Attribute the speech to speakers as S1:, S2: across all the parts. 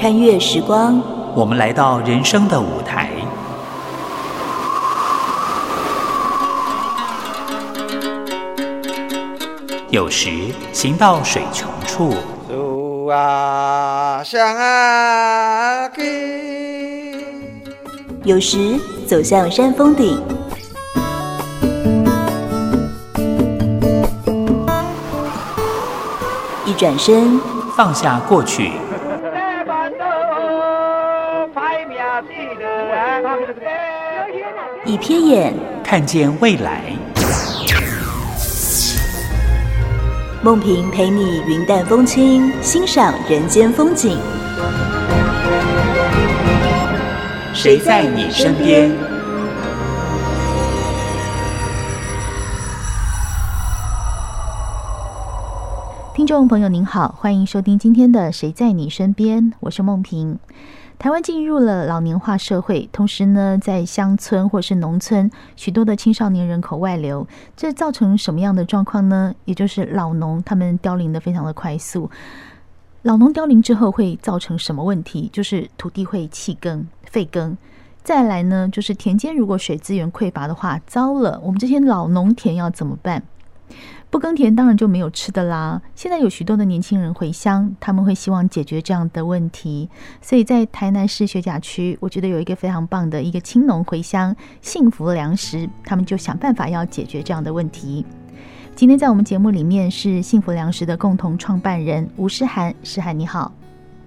S1: 穿越时光，
S2: 我们来到人生的舞台。有时行到水穷处，
S1: 有时走向山峰顶。一转身，
S2: 放下过去，
S1: 瞥眼，
S2: 看见未来。
S1: 梦萍陪你云淡风轻，欣赏人间风景。
S2: 谁在你身边？
S3: 听众朋友您好，欢迎收听今天的《谁在你身边》，我是梦萍。台湾进入了老年化社会，同时呢，在乡村或是农村，许多的青少年人口外流，这造成什么样的状况呢？也就是老农他们凋零的非常的快速。老农凋零之后会造成什么问题？就是土地会弃耕、废耕。再来呢，就是田间如果水资源匮乏的话，糟了，我们这些老农田要怎么办？不耕田当然就没有吃的啦。现在有许多的年轻人回乡，他们会希望解决这样的问题。所以在台南市学甲区，我觉得有一个非常棒的一个青农回乡幸福粮食，他们就想办法要解决这样的问题。今天在我们节目里面是幸福粮食的共同创办人吴诗涵，诗涵你好。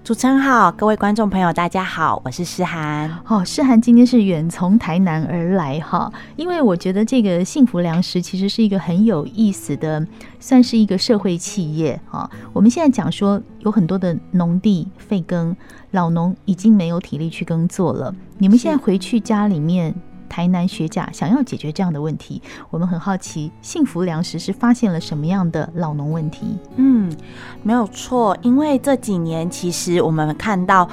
S4: 主持人好，各位观众朋友，大家好，我是诗涵。
S3: 哦，诗涵今天是远从台南而来哈，因为我觉得这个幸福粮食其实是一个很有意思的，算是一个社会企业啊。我们现在讲说有很多的农地废耕，老农已经没有体力去耕作了。你们现在回去家里面。台南学甲想要解决这样的问题，我们很好奇，幸福粮食是发现了什么样的老农问题？
S4: 嗯，没有错，因为这几年其实我们看到，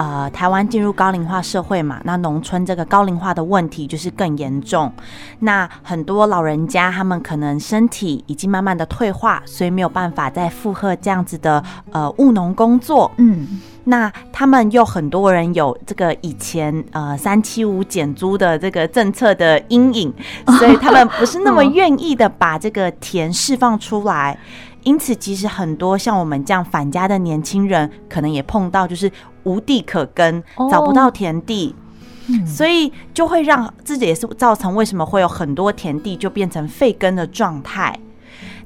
S4: 呃，台湾进入高龄化社会嘛，那农村这个高龄化的问题就是更严重。那很多老人家他们可能身体已经慢慢的退化，所以没有办法再负荷这样子的呃务农工作。嗯。那他们又很多人有这个以前呃三七五减租的这个政策的阴影，所以他们不是那么愿意的把这个田释放出来。因此，其实很多像我们这样返家的年轻人，可能也碰到就是无地可耕，找不到田地，所以就会让自己也是造成为什么会有很多田地就变成废耕的状态。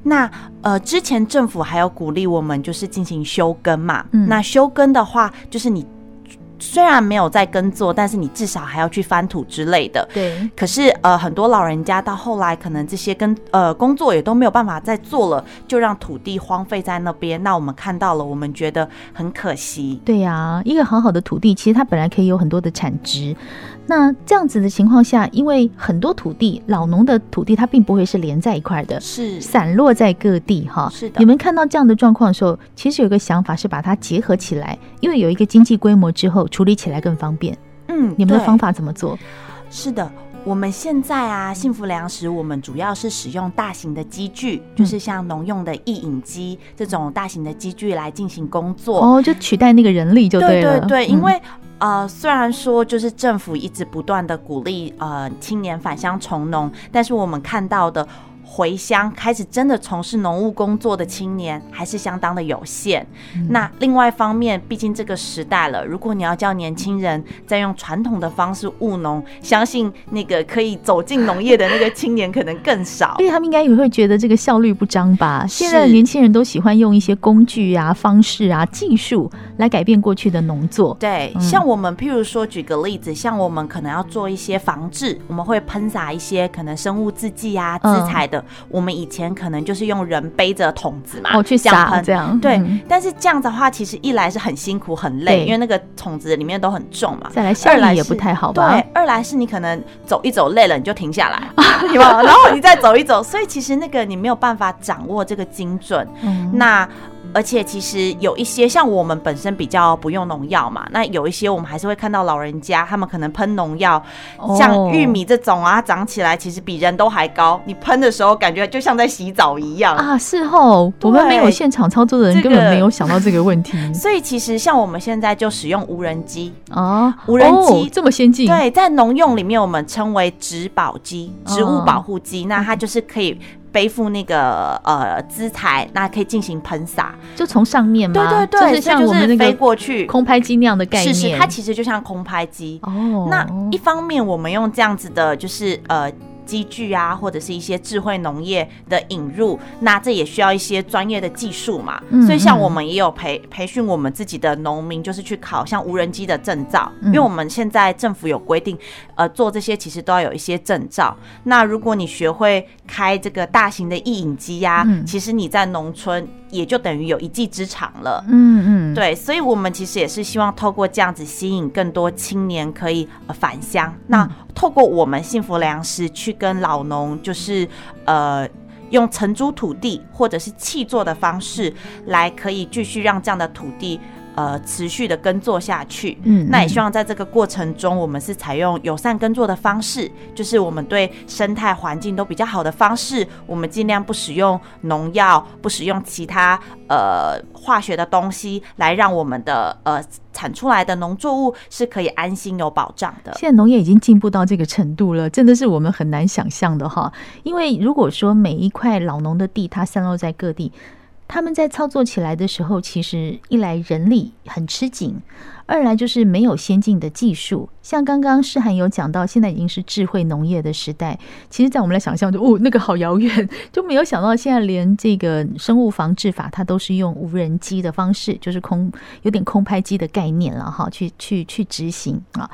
S4: 那呃，之前政府还有鼓励我们，就是进行休耕嘛。嗯。那休耕的话，就是你虽然没有在耕作，但是你至少还要去翻土之类的。对。可是呃，很多老人家到后来，可能这些跟呃工作也都没有办法再做了，就让土地荒废在那边。那我们看到了，我们觉得很可惜。
S3: 对呀，啊，一个好好的土地，其实它本来可以有很多的产值。那这样子的情况下，因为很多土地，老农的土地它并不会是连在一块的，是散落在各地哈。是的。你们看到这样的状况的时候，其实有个想法是把它结合起来，因为有一个经济规模之后，处理起来更方便。嗯，你们的方法怎么做？
S4: 是的，我们现在啊，幸福粮食，我们主要是使用大型的机具，就是像农用的意影机这种大型的机具来进行工作。
S3: 哦，就取代那个人力就对了。
S4: 对对对，因为。呃，虽然说就是政府一直不断的鼓励呃青年返乡从农，但是我们看到的。回乡开始真的从事农务工作的青年还是相当的有限。嗯。那另外一方面，毕竟这个时代了，如果你要叫年轻人再用传统的方式务农，相信那个可以走进农业的那个青年可能更少。
S3: 因为他们应该也会觉得这个效率不彰吧？现在的年轻人都喜欢用一些工具啊、方式啊、技术来改变过去的农作。
S4: 对，嗯，像我们譬如说举个例子，像我们可能要做一些防治，我们会喷洒一些可能生物制剂啊、资材的。我们以前可能就是用人背着桶子嘛，
S3: 哦，去撒这样，
S4: 对、嗯。但是这样的话，其实一来是很辛苦很累，因为那个桶子里面都很重嘛。
S3: 再来，二来也不太好吧？
S4: 对，二来是你可能走一走累了，你就停下来？然后你再走一走，所以其实那个你没有办法掌握这个精准。嗯、那而且其实有一些像我们本身比较不用农药嘛，那有一些我们还是会看到老人家他们可能喷农药，像玉米这种啊，长起来其实比人都还高，你喷的时候感觉就像在洗澡一样
S3: 啊。事后我们没有现场操作的人根本没有想到这个问题。
S4: 所以其实像我们现在就使用无人机
S3: 啊，
S4: 无人机
S3: 这么先进。
S4: 对，在农用里面我们称为植保机，植物保护机，那它就是可以。背负那个呃姿态，那可以进行喷洒，
S3: 就从上面吗？
S4: 对对对，
S3: 就是像我们那个
S4: 飞过去
S3: 空拍机那样的概念。
S4: 是是，它其实就像空拍机。哦，那一方面我们用这样子的，就是呃。机具啊，或者是一些智慧农业的引入，那这也需要一些专业的技术嘛。所以像我们也有培培训我们自己的农民，就是去考像无人机的证照，因为我们现在政府有规定，呃，做这些其实都要有一些证照。那如果你学会开这个大型的意影机呀，其实你在农村。也就等于有一技之长了，嗯嗯，对，所以我们其实也是希望透过这样子吸引更多青年可以返乡。那透过我们幸福粮食去跟老农，就是呃用承租土地或者是弃作的方式来，可以继续让这样的土地。呃，持续的耕作下去，嗯，那也希望在这个过程中，我们是采用友善耕作的方式，就是我们对生态环境都比较好的方式，我们尽量不使用农药，不使用其他呃化学的东西，来让我们的呃产出来的农作物是可以安心有保障的。
S3: 现在农业已经进步到这个程度了，真的是我们很难想象的哈。因为如果说每一块老农的地，它散落在各地。他们在操作起来的时候，其实一来人力很吃紧，二来就是没有先进的技术。像刚刚诗涵有讲到，现在已经是智慧农业的时代。其实，在我们来想象，就哦，那个好遥远，就没有想到现在连这个生物防治法，它都是用无人机的方式，就是空有点空拍机的概念了哈，去去去执行啊。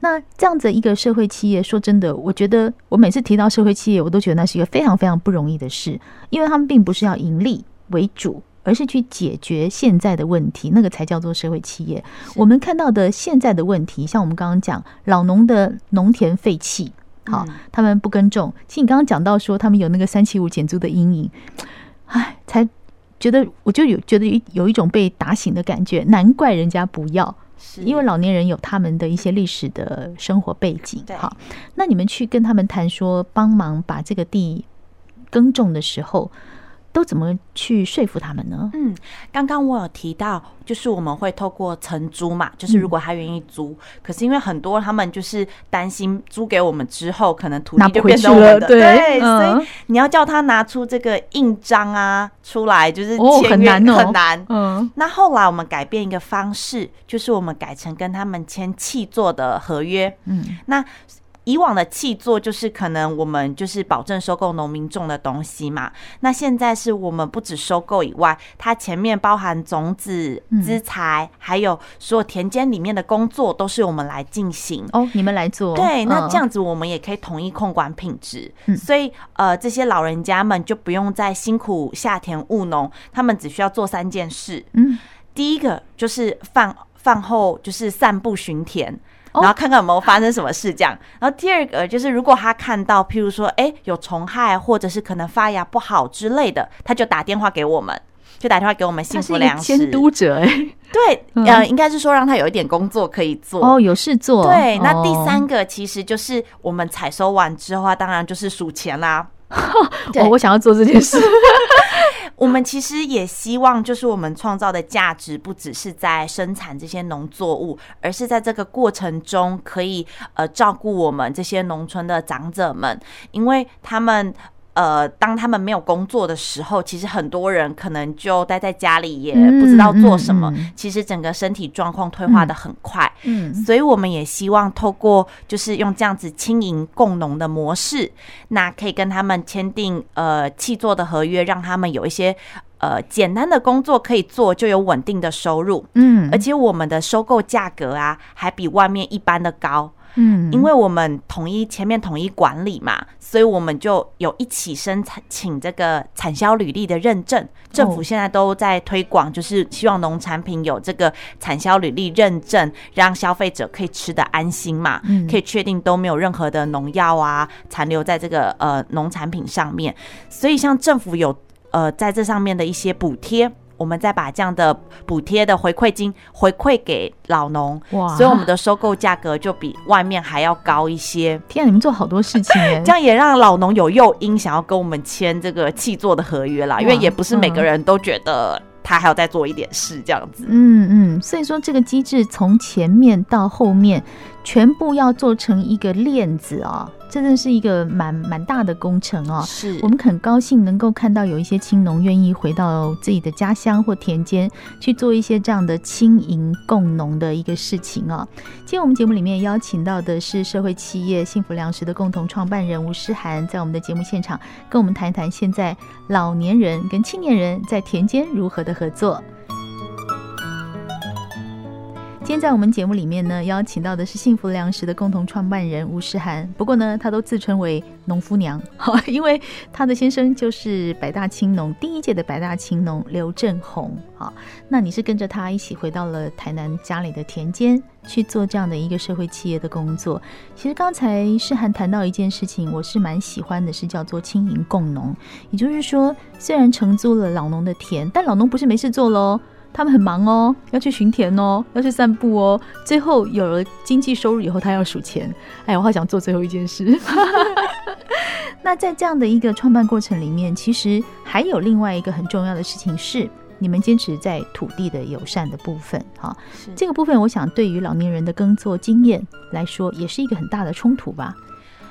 S3: 那这样子一个社会企业，说真的，我觉得我每次提到社会企业，我都觉得那是一个非常非常不容易的事，因为他们并不是要盈利。为主，而是去解决现在的问题，那个才叫做社会企业。我们看到的现在的问题，像我们刚刚讲老农的农田废弃，好，他们不耕种。其实你刚刚讲到说，他们有那个三七五减租的阴影，哎，才觉得我就有觉得有有一种被打醒的感觉。难怪人家不要，是因为老年人有他们的一些历史的生活背景。好，那你们去跟他们谈说，帮忙把这个地耕种的时候。都怎么去说服他们呢？
S4: 嗯，刚刚我有提到，就是我们会透过承租嘛，就是如果他愿意租，嗯，可是因为很多他们就是担心租给我们之后，可能土地就变成我们的，对，所以你要叫他拿出这个印章啊出来，就是签约，哦，很难，哦，很难。嗯，那后来我们改变一个方式，就是我们改成跟他们签契作的合约。嗯，那。以往的契作就是可能我们就是保证收购农民种的东西嘛，那现在是我们不止收购以外，它前面包含种子、资材，还有所有田间里面的工作都是我们来进行。
S3: 哦，你们来做。
S4: 对，那这样子我们也可以统一控管品质，所以呃这些老人家们就不用再辛苦下田务农，他们只需要做三件事。嗯，第一个就是饭饭后就是散步巡田。然后看看有没有发生什么事，这样。然后第二个就是，如果他看到，譬如说，哎，有虫害，或者是可能发芽不好之类的，他就打电话给我们，就打电话给我们幸福粮食
S3: 监督者。哎，
S4: 对，呃，应该是说让他有一点工作可以做
S3: 哦，有事做。
S4: 对，那第三个其实就是我们采收完之后，当然就是数钱啦。
S3: 哦，我想要做这件事。
S4: 我们其实也希望，就是我们创造的价值不只是在生产这些农作物，而是在这个过程中可以呃照顾我们这些农村的长者们，因为他们。呃，当他们没有工作的时候，其实很多人可能就待在家里，也不知道做什么。其实整个身体状况退化的很快。嗯，所以我们也希望透过就是用这样子轻盈共农的模式，那可以跟他们签订呃契作的合约，让他们有一些呃简单的工作可以做，就有稳定的收入。嗯，而且我们的收购价格啊，还比外面一般的高。嗯，因为我们统一前面统一管理嘛，所以我们就有一起申请这个产销履历的认证。政府现在都在推广，就是希望农产品有这个产销履历认证，让消费者可以吃的安心嘛，可以确定都没有任何的农药啊残留在这个呃农产品上面。所以像政府有呃在这上面的一些补贴。我们再把这样的补贴的回馈金回馈给老农，
S3: 哇，
S4: 所以我们的收购价格就比外面还要高一些。
S3: 天啊，你们做好多事情耶，
S4: 这样也让老农有诱因想要跟我们签这个契作的合约啦，因为也不是每个人都觉得。他还要再做一点事，这样子。
S3: 嗯嗯，所以说这个机制从前面到后面，全部要做成一个链子啊、哦。真的是一个蛮蛮大的工程哦，
S4: 是
S3: 我们很高兴能够看到有一些青农愿意回到自己的家乡或田间去做一些这样的轻盈共农的一个事情哦。今天我们节目里面邀请到的是社会企业幸福粮食的共同创办人吴诗涵，在我们的节目现场跟我们谈一谈现在老年人跟青年人在田间如何的合作。今天在我们节目里面呢，邀请到的是幸福粮食的共同创办人吴诗涵。不过呢，他都自称为农夫娘，因为他的先生就是百大青农第一届的百大青农刘正宏。好，那你是跟着他一起回到了台南家里的田间去做这样的一个社会企业的工作。其实刚才诗涵谈到一件事情，我是蛮喜欢的，是叫做青银共农。也就是说，虽然承租了老农的田，但老农不是没事做喽。他们很忙哦，要去巡田哦，要去散步哦。最后有了经济收入以后，他要数钱。哎，我好想做最后一件事。那在这样的一个创办过程里面，其实还有另外一个很重要的事情是，你们坚持在土地的友善的部分。哈，这个部分，我想对于老年人的耕作经验来说，也是一个很大的冲突吧。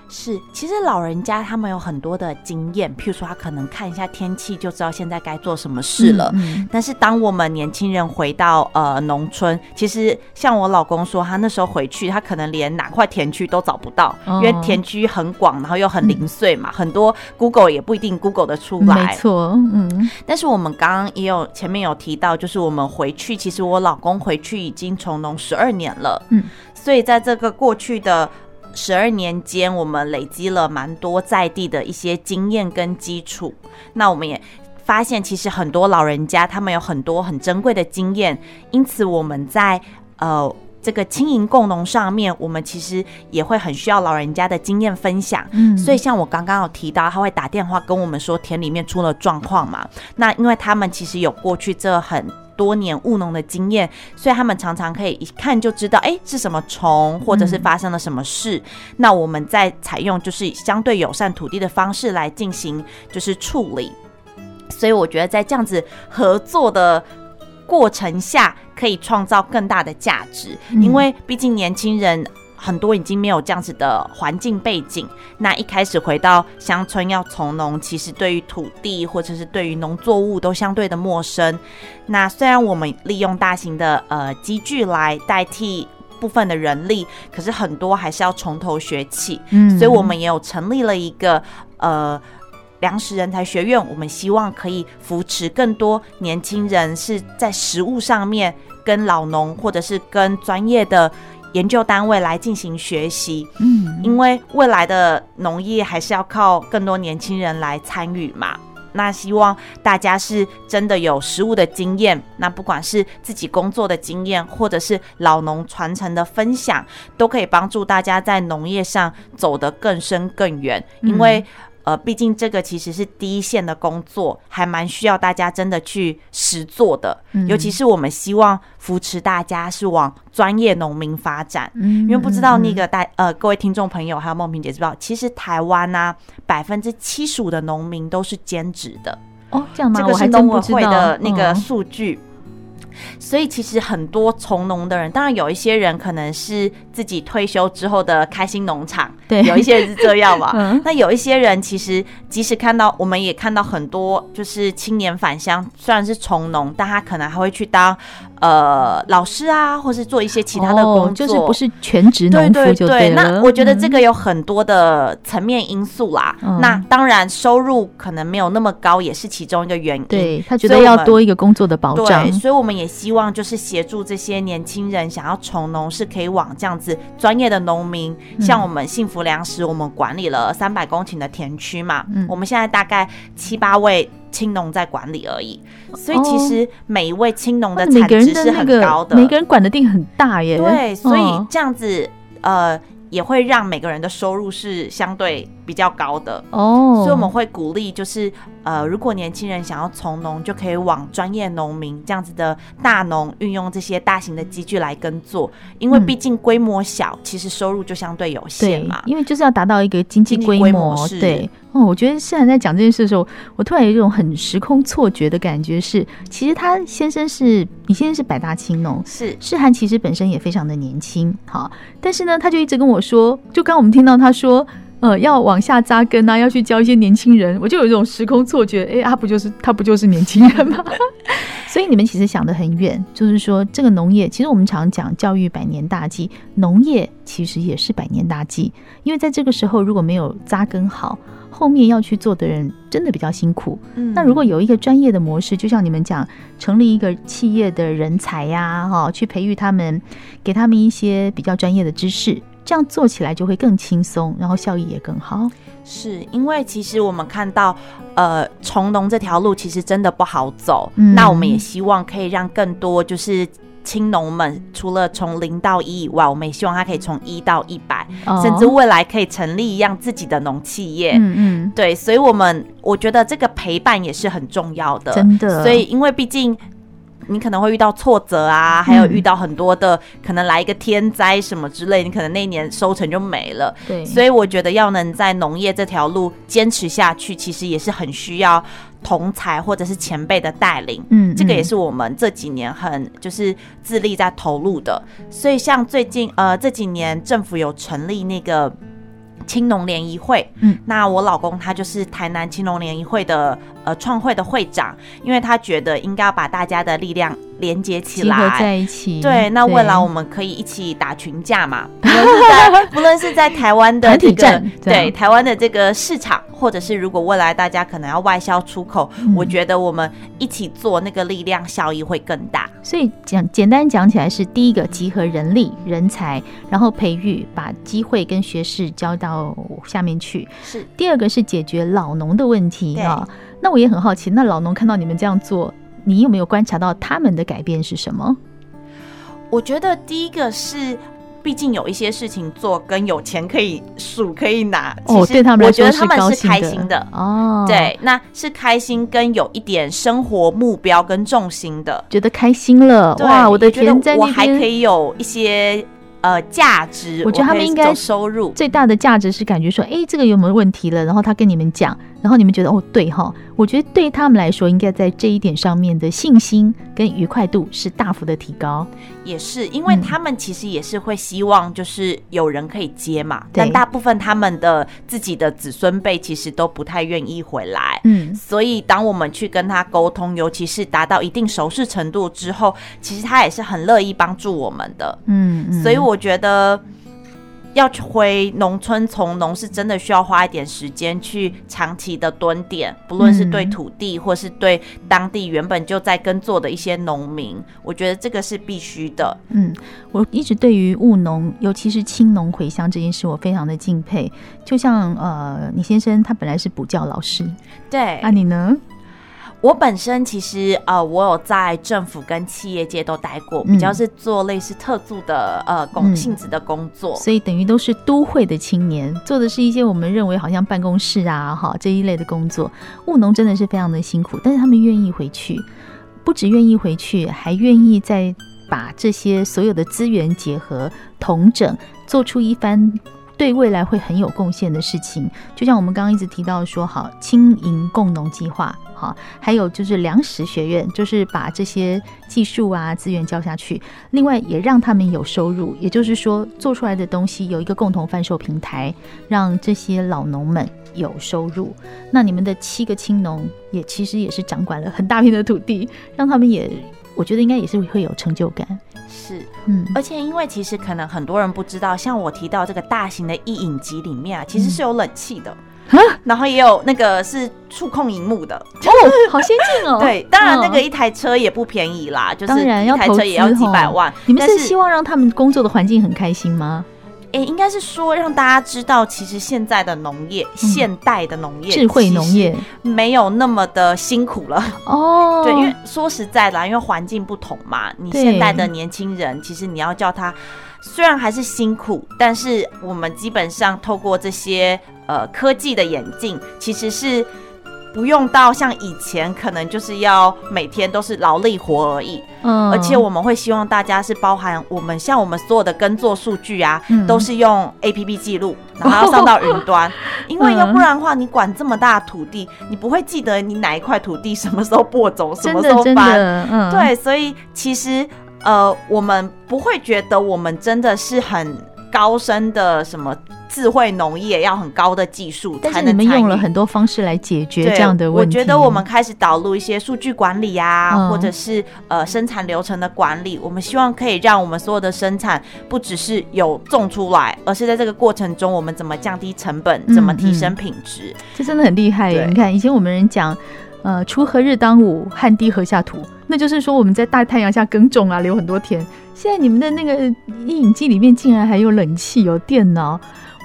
S4: 是，其实老人家他们有很多的经验，譬如说他可能看一下天气就知道现在该做什么事了。嗯嗯、但是当我们年轻人回到呃农村，其实像我老公说，他那时候回去，他可能连哪块田区都找不到，哦、因为田区很广，然后又很零碎嘛，嗯、很多 Google 也不一定 Google 得出来。
S3: 没错，嗯。
S4: 但是我们刚刚也有前面有提到，就是我们回去，其实我老公回去已经从农十二年了，嗯，所以在这个过去的。十二年间，我们累积了蛮多在地的一些经验跟基础。那我们也发现，其实很多老人家他们有很多很珍贵的经验，因此我们在呃这个轻盈共农上面，我们其实也会很需要老人家的经验分享。嗯，所以像我刚刚有提到，他会打电话跟我们说田里面出了状况嘛。那因为他们其实有过去这很。多年务农的经验，所以他们常常可以一看就知道，哎，是什么虫，或者是发生了什么事。嗯、那我们再采用就是相对友善土地的方式来进行就是处理。所以我觉得在这样子合作的过程下，可以创造更大的价值，嗯、因为毕竟年轻人。很多已经没有这样子的环境背景，那一开始回到乡村要从农，其实对于土地或者是对于农作物都相对的陌生。那虽然我们利用大型的呃机具来代替部分的人力，可是很多还是要从头学起。嗯，所以我们也有成立了一个呃粮食人才学院，我们希望可以扶持更多年轻人是在食物上面跟老农或者是跟专业的。研究单位来进行学习，嗯，因为未来的农业还是要靠更多年轻人来参与嘛。那希望大家是真的有实务的经验，那不管是自己工作的经验，或者是老农传承的分享，都可以帮助大家在农业上走得更深更远，因为。呃，毕竟这个其实是第一线的工作，还蛮需要大家真的去实做的。嗯、尤其是我们希望扶持大家是往专业农民发展，嗯、因为不知道那个大呃各位听众朋友还有梦萍姐知道，其实台湾呢百分之七十五的农民都是兼职的
S3: 哦，这样吗？
S4: 这个是农委会的那个数据。所以其实很多从农的人，当然有一些人可能是自己退休之后的开心农场，对，有一些人是这样嘛。嗯、那有一些人其实即使看到，我们也看到很多就是青年返乡，虽然是从农，但他可能还会去当。呃，老师啊，或是做一些其他的工作，哦、就是不是全职农夫就对了。那我觉得这个有很多的层面因素啦。嗯、那当然，收入可能没有那么高，也是其中一个原因。
S3: 对，他觉得要多一个工作的保障。
S4: 对，所以我们也希望就是协助这些年轻人想要从农，是可以往这样子专业的农民，嗯、像我们幸福粮食，我们管理了三百公顷的田区嘛。嗯，我们现在大概七八位。青农在管理而已，所以其实每一位青农的产值是很高的，
S3: 每个人管的地很大耶。
S4: 对，所以这样子呃，也会让每个人的收入是相对比较高的
S3: 哦，
S4: 所以我们会鼓励，就是呃，如果年轻人想要从农，就可以往专业农民这样子的大农运用这些大型的机具来耕作，因为毕竟规模小，嗯、其实收入就相对有限嘛。
S3: 因为就是要达到一个经济规模，对。哦，我觉得世涵在讲这件事的时候，我突然有一种很时空错觉的感觉是，是其实他先生是你先生是百大青农，
S4: 是
S3: 世涵其实本身也非常的年轻，好，但是呢，他就一直跟我说，就刚我们听到他说。呃，要往下扎根啊，要去教一些年轻人，我就有一种时空错觉，哎，他不就是他不就是年轻人吗？所以你们其实想得很远，就是说这个农业，其实我们常讲教育百年大计，农业其实也是百年大计，因为在这个时候如果没有扎根好，后面要去做的人真的比较辛苦。嗯，那如果有一个专业的模式，就像你们讲，成立一个企业的人才呀，哈，去培育他们，给他们一些比较专业的知识。这样做起来就会更轻松，然后效益也更好。
S4: 是因为其实我们看到，呃，从农这条路其实真的不好走。嗯，那我们也希望可以让更多就是青农们，除了从零到一以外，我们也希望他可以从一到一百，哦，甚至未来可以成立一样自己的农企业。嗯嗯，对，所以我们我觉得这个陪伴也是很重要的，
S3: 真的。
S4: 所以因为毕竟。你可能会遇到挫折啊，还有遇到很多的、嗯、可能来一个天灾什么之类，你可能那一年收成就没了。
S3: 对，
S4: 所以我觉得要能在农业这条路坚持下去，其实也是很需要同才或者是前辈的带领。嗯，这个也是我们这几年很就是致力在投入的。所以像最近呃这几年政府有成立那个。青农联谊会，嗯，那我老公他就是台南青农联谊会的呃创会的会长，因为他觉得应该要把大家的力量连接起来，
S3: 结合在一起。
S4: 对，那未来我们可以一起打群架嘛，不论是在 不论是在台湾的这个对台湾的这个市场，或者是如果未来大家可能要外销出口，嗯，我觉得我们一起做那个力量效益会更大。
S3: 所以讲简单讲起来是第一个集合人力人才，然后培育把机会跟学识交到下面去。
S4: 是
S3: 第二个是解决老农的问题啊。那我也很好奇，那老农看到你们这样做。你有没有观察到他们的改变是什么？
S4: 我觉得第一个是，毕竟有一些事情做，跟有钱可以数可以拿。
S3: 哦，对他们来说，
S4: 我觉得他们是开心的
S3: 哦。
S4: 对，那是开心跟有一点生活目标跟重心的，
S3: 觉得开心了。哇，我的天，在
S4: 我还可以有一些。呃，价值，
S3: 我觉得他们应该收入最大的价值是感觉说，哎、欸，这个有没有问题了？然后他跟你们讲，然后你们觉得哦，对哈，我觉得对他们来说，应该在这一点上面的信心跟愉快度是大幅的提高。
S4: 也是，因为他们其实也是会希望就是有人可以接嘛，嗯、但大部分他们的自己的子孙辈其实都不太愿意回来。嗯，所以当我们去跟他沟通，尤其是达到一定熟识程度之后，其实他也是很乐意帮助我们的。嗯，嗯，所以。我觉得要回农村从农是真的需要花一点时间去长期的蹲点，不论是对土地或是对当地原本就在耕作的一些农民，我觉得这个是必须的。
S3: 嗯，我一直对于务农，尤其是青农回乡这件事，我非常的敬佩。就像呃，你先生他本来是补教老师，
S4: 对，
S3: 那你呢？
S4: 我本身其实呃，我有在政府跟企业界都待过，比较是做类似特助的呃工性质的工作，
S3: 所以等于都是都会的青年，做的是一些我们认为好像办公室啊哈这一类的工作。务农真的是非常的辛苦，但是他们愿意回去，不只愿意回去，还愿意再把这些所有的资源结合同整，做出一番。对未来会很有贡献的事情，就像我们刚刚一直提到说，好青银共农计划，好，还有就是粮食学院，就是把这些技术啊资源交下去，另外也让他们有收入，也就是说做出来的东西有一个共同贩售平台，让这些老农们有收入。那你们的七个青农也其实也是掌管了很大片的土地，让他们也，我觉得应该也是会有成就感。
S4: 是，嗯，而且因为其实可能很多人不知道，像我提到这个大型的意影集里面啊，其实是有冷气的，嗯，然后也有那个是触控荧幕的，
S3: 哦，好先进哦。
S4: 对，当然那个一台车也不便宜啦，就是一台车也要几百万。
S3: 你们是希望让他们工作的环境很开心吗？
S4: 哎、欸，应该是说让大家知道，其实现在的农业、嗯，现代的农业，
S3: 智慧农业
S4: 没有那么的辛苦了
S3: 哦。
S4: 对，因为说实在的，因为环境不同嘛，你现代的年轻人，其实你要叫他，虽然还是辛苦，但是我们基本上透过这些呃科技的演进，其实是。不用到像以前，可能就是要每天都是劳力活而已。嗯，而且我们会希望大家是包含我们像我们所有的耕作数据啊，嗯、都是用 APP 记录，然后要上到云端。哦、因为要不然的话，你管这么大土地，你不会记得你哪一块土地什么时候播种，什么时候翻。嗯，对，所以其实呃，我们不会觉得我们真的是很高深的什么。智慧农业要很高的技术，
S3: 但是你们用了很多方式来解决这样的问题。
S4: 我觉得我们开始导入一些数据管理啊，嗯、或者是呃生产流程的管理。我们希望可以让我们所有的生产不只是有种出来，而是在这个过程中，我们怎么降低成本，怎么提升品
S3: 质。这真的很厉害耶！你看，以前我们人讲，呃，锄禾日当午，汗滴禾下土，那就是说我们在大太阳下耕种啊，留很多田。现在你们的那个印影机里面竟然还有冷气，有电脑。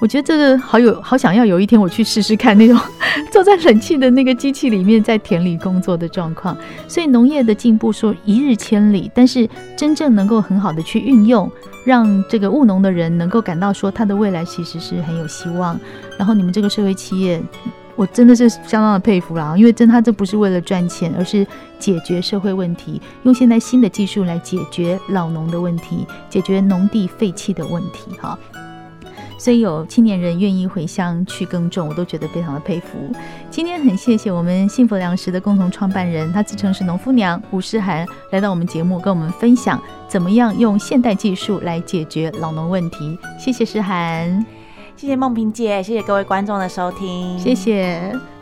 S3: 我觉得这个好有好想要有一天我去试试看那种 坐在冷气的那个机器里面在田里工作的状况。所以农业的进步说一日千里，但是真正能够很好的去运用，让这个务农的人能够感到说他的未来其实是很有希望。然后你们这个社会企业，我真的是相当的佩服啦，因为真他这不是为了赚钱，而是解决社会问题，用现在新的技术来解决老农的问题，解决农地废弃的问题，哈。所以有青年人愿意回乡去耕种，我都觉得非常的佩服。今天很谢谢我们幸福粮食的共同创办人，她自称是农夫娘吴诗涵，来到我们节目跟我们分享怎么样用现代技术来解决老农问题。谢谢诗涵，
S4: 谢谢梦萍姐，谢谢各位观众的收听，
S3: 谢谢。